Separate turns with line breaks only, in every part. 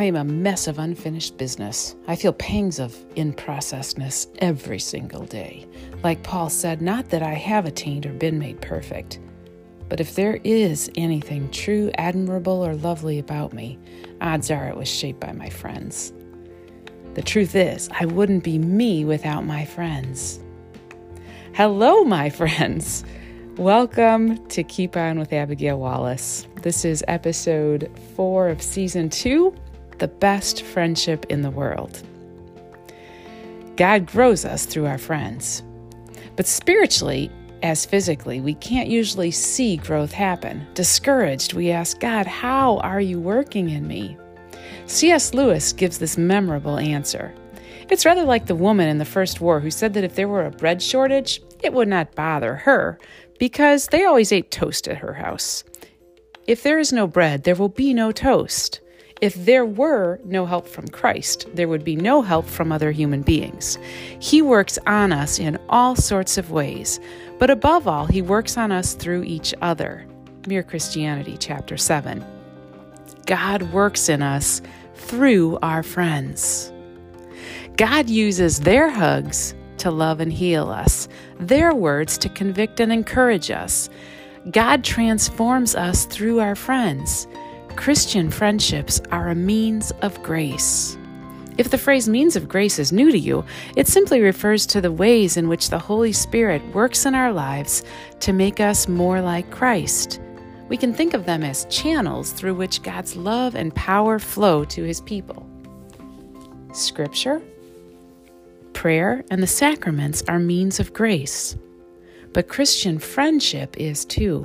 I am a mess of unfinished business. I feel pangs of in processedness every single day. Like Paul said, not that I have attained or been made perfect, but if there is anything true, admirable, or lovely about me, odds are it was shaped by my friends. The truth is, I wouldn't be me without my friends. Hello, my friends. Welcome to Keep On with Abigail Wallace. This is episode four of season two the best friendship in the world. God grows us through our friends. But spiritually, as physically, we can't usually see growth happen. Discouraged, we ask God, How are you working in me? C.S. Lewis gives this memorable answer. It's rather like the woman in the First War who said that if there were a bread shortage, it would not bother her because they always ate toast at her house. If there is no bread, there will be no toast. If there were no help from Christ, there would be no help from other human beings. He works on us in all sorts of ways, but above all, He works on us through each other. Mere Christianity, chapter 7. God works in us through our friends. God uses their hugs to love and heal us, their words to convict and encourage us. God transforms us through our friends. Christian friendships are a means of grace. If the phrase means of grace is new to you, it simply refers to the ways in which the Holy Spirit works in our lives to make us more like Christ. We can think of them as channels through which God's love and power flow to his people. Scripture, prayer, and the sacraments are means of grace. But Christian friendship is too.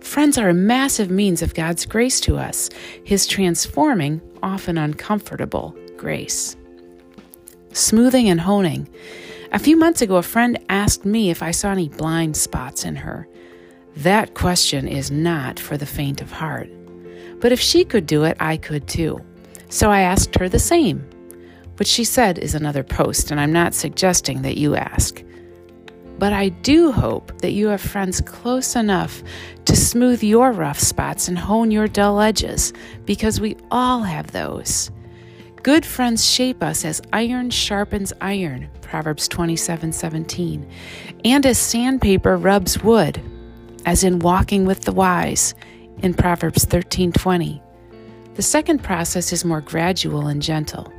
Friends are a massive means of God's grace to us, His transforming, often uncomfortable grace. Smoothing and honing. A few months ago, a friend asked me if I saw any blind spots in her. That question is not for the faint of heart. But if she could do it, I could too. So I asked her the same. What she said is another post, and I'm not suggesting that you ask. But I do hope that you have friends close enough to smooth your rough spots and hone your dull edges, because we all have those. Good friends shape us as iron sharpens iron, Proverbs 27 17, and as sandpaper rubs wood, as in walking with the wise, in Proverbs 13 20. The second process is more gradual and gentle.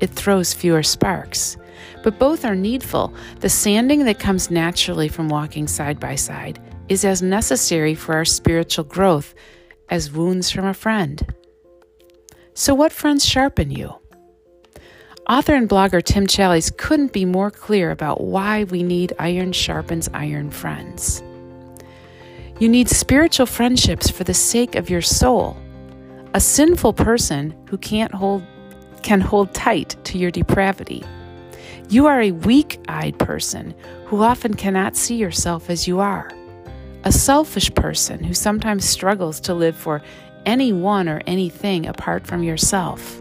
It throws fewer sparks but both are needful. The sanding that comes naturally from walking side by side is as necessary for our spiritual growth as wounds from a friend. So, what friends sharpen you? Author and blogger Tim Challies couldn't be more clear about why we need iron sharpens iron friends. You need spiritual friendships for the sake of your soul. A sinful person who can't hold can hold tight to your depravity. You are a weak eyed person who often cannot see yourself as you are. A selfish person who sometimes struggles to live for anyone or anything apart from yourself.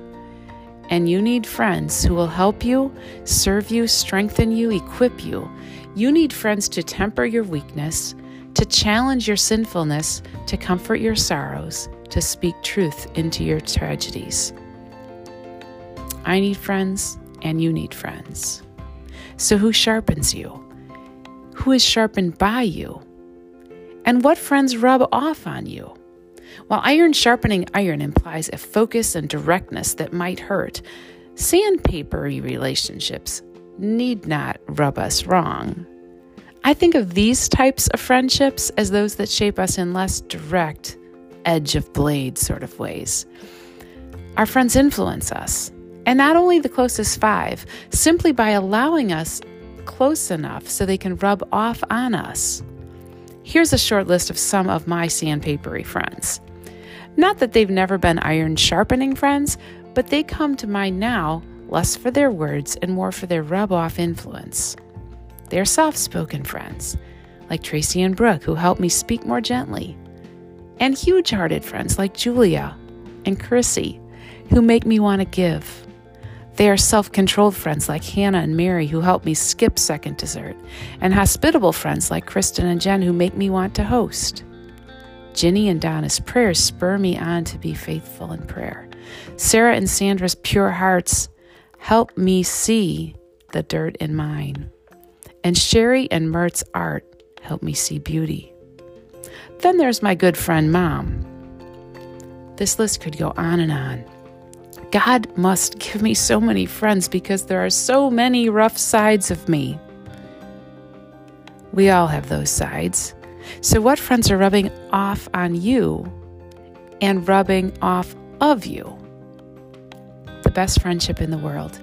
And you need friends who will help you, serve you, strengthen you, equip you. You need friends to temper your weakness, to challenge your sinfulness, to comfort your sorrows, to speak truth into your tragedies. I need friends and you need friends. So, who sharpens you? Who is sharpened by you? And what friends rub off on you? While iron sharpening iron implies a focus and directness that might hurt, sandpapery relationships need not rub us wrong. I think of these types of friendships as those that shape us in less direct, edge of blade sort of ways. Our friends influence us, and not only the closest five, simply by allowing us close enough so they can rub off on us. Here's a short list of some of my sandpapery friends. Not that they've never been iron sharpening friends, but they come to mind now less for their words and more for their rub off influence. They're soft spoken friends, like Tracy and Brooke, who help me speak more gently, and huge hearted friends like Julia and Chrissy, who make me want to give. They are self controlled friends like Hannah and Mary who help me skip second dessert, and hospitable friends like Kristen and Jen who make me want to host. Ginny and Donna's prayers spur me on to be faithful in prayer. Sarah and Sandra's pure hearts help me see the dirt in mine. And Sherry and Mert's art help me see beauty. Then there's my good friend Mom. This list could go on and on. God must give me so many friends because there are so many rough sides of me. We all have those sides. So, what friends are rubbing off on you and rubbing off of you? The best friendship in the world.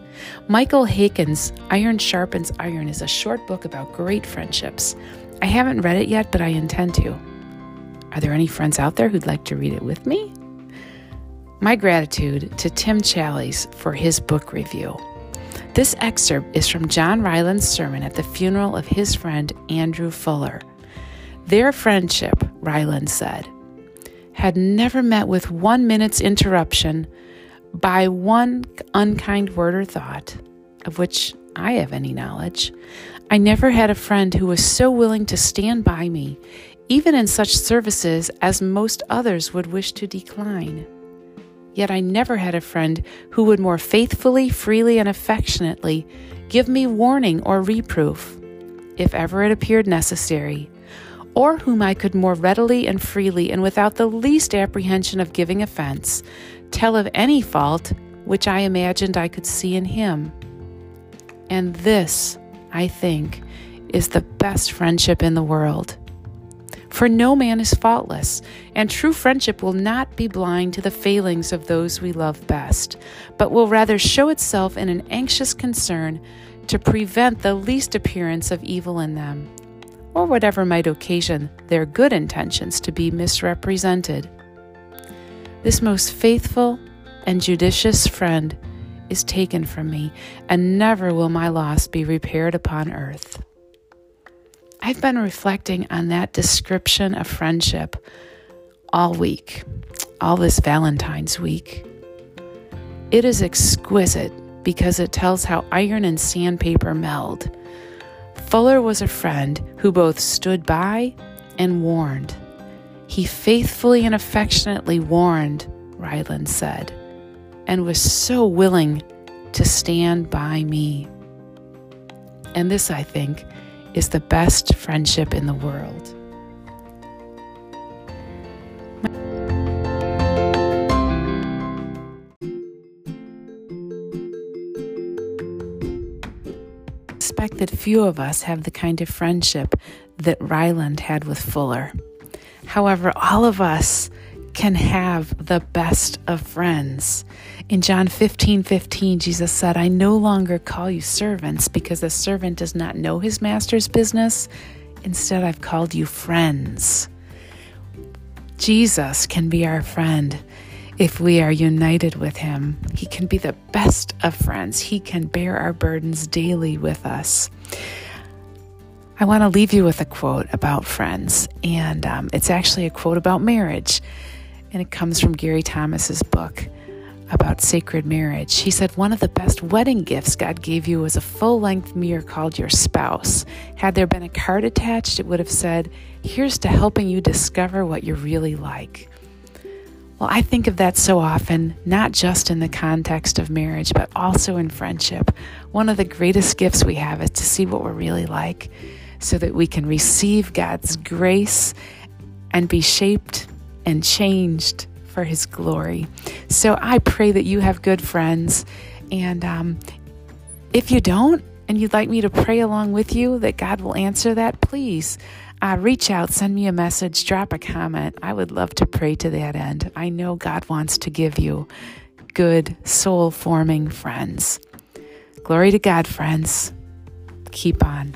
Michael Haykin's Iron Sharpens Iron is a short book about great friendships. I haven't read it yet, but I intend to. Are there any friends out there who'd like to read it with me? My gratitude to Tim Challies for his book review. This excerpt is from John Ryland's sermon at the funeral of his friend Andrew Fuller. Their friendship, Ryland said, had never met with one minute's interruption by one unkind word or thought, of which I have any knowledge. I never had a friend who was so willing to stand by me, even in such services as most others would wish to decline. Yet I never had a friend who would more faithfully, freely, and affectionately give me warning or reproof, if ever it appeared necessary, or whom I could more readily and freely and without the least apprehension of giving offense tell of any fault which I imagined I could see in him. And this, I think, is the best friendship in the world. For no man is faultless, and true friendship will not be blind to the failings of those we love best, but will rather show itself in an anxious concern to prevent the least appearance of evil in them or whatever might occasion their good intentions to be misrepresented. This most faithful and judicious friend is taken from me, and never will my loss be repaired upon earth. I've been reflecting on that description of friendship all week, all this Valentine's week. It is exquisite because it tells how iron and sandpaper meld Fuller was a friend who both stood by and warned. He faithfully and affectionately warned, Ryland said, and was so willing to stand by me. And this, I think, is the best friendship in the world. I suspect that few of us have the kind of friendship that Ryland had with Fuller. However, all of us can have the best of friends. In John 15 15, Jesus said, I no longer call you servants because a servant does not know his master's business. Instead, I've called you friends. Jesus can be our friend. If we are united with Him, He can be the best of friends. He can bear our burdens daily with us. I want to leave you with a quote about friends, and um, it's actually a quote about marriage, and it comes from Gary Thomas's book about sacred marriage. He said, One of the best wedding gifts God gave you was a full length mirror called your spouse. Had there been a card attached, it would have said, Here's to helping you discover what you're really like. Well, I think of that so often, not just in the context of marriage, but also in friendship. One of the greatest gifts we have is to see what we're really like so that we can receive God's grace and be shaped and changed for His glory. So I pray that you have good friends. And um, if you don't, and you'd like me to pray along with you that God will answer that, please uh, reach out, send me a message, drop a comment. I would love to pray to that end. I know God wants to give you good, soul forming friends. Glory to God, friends. Keep on.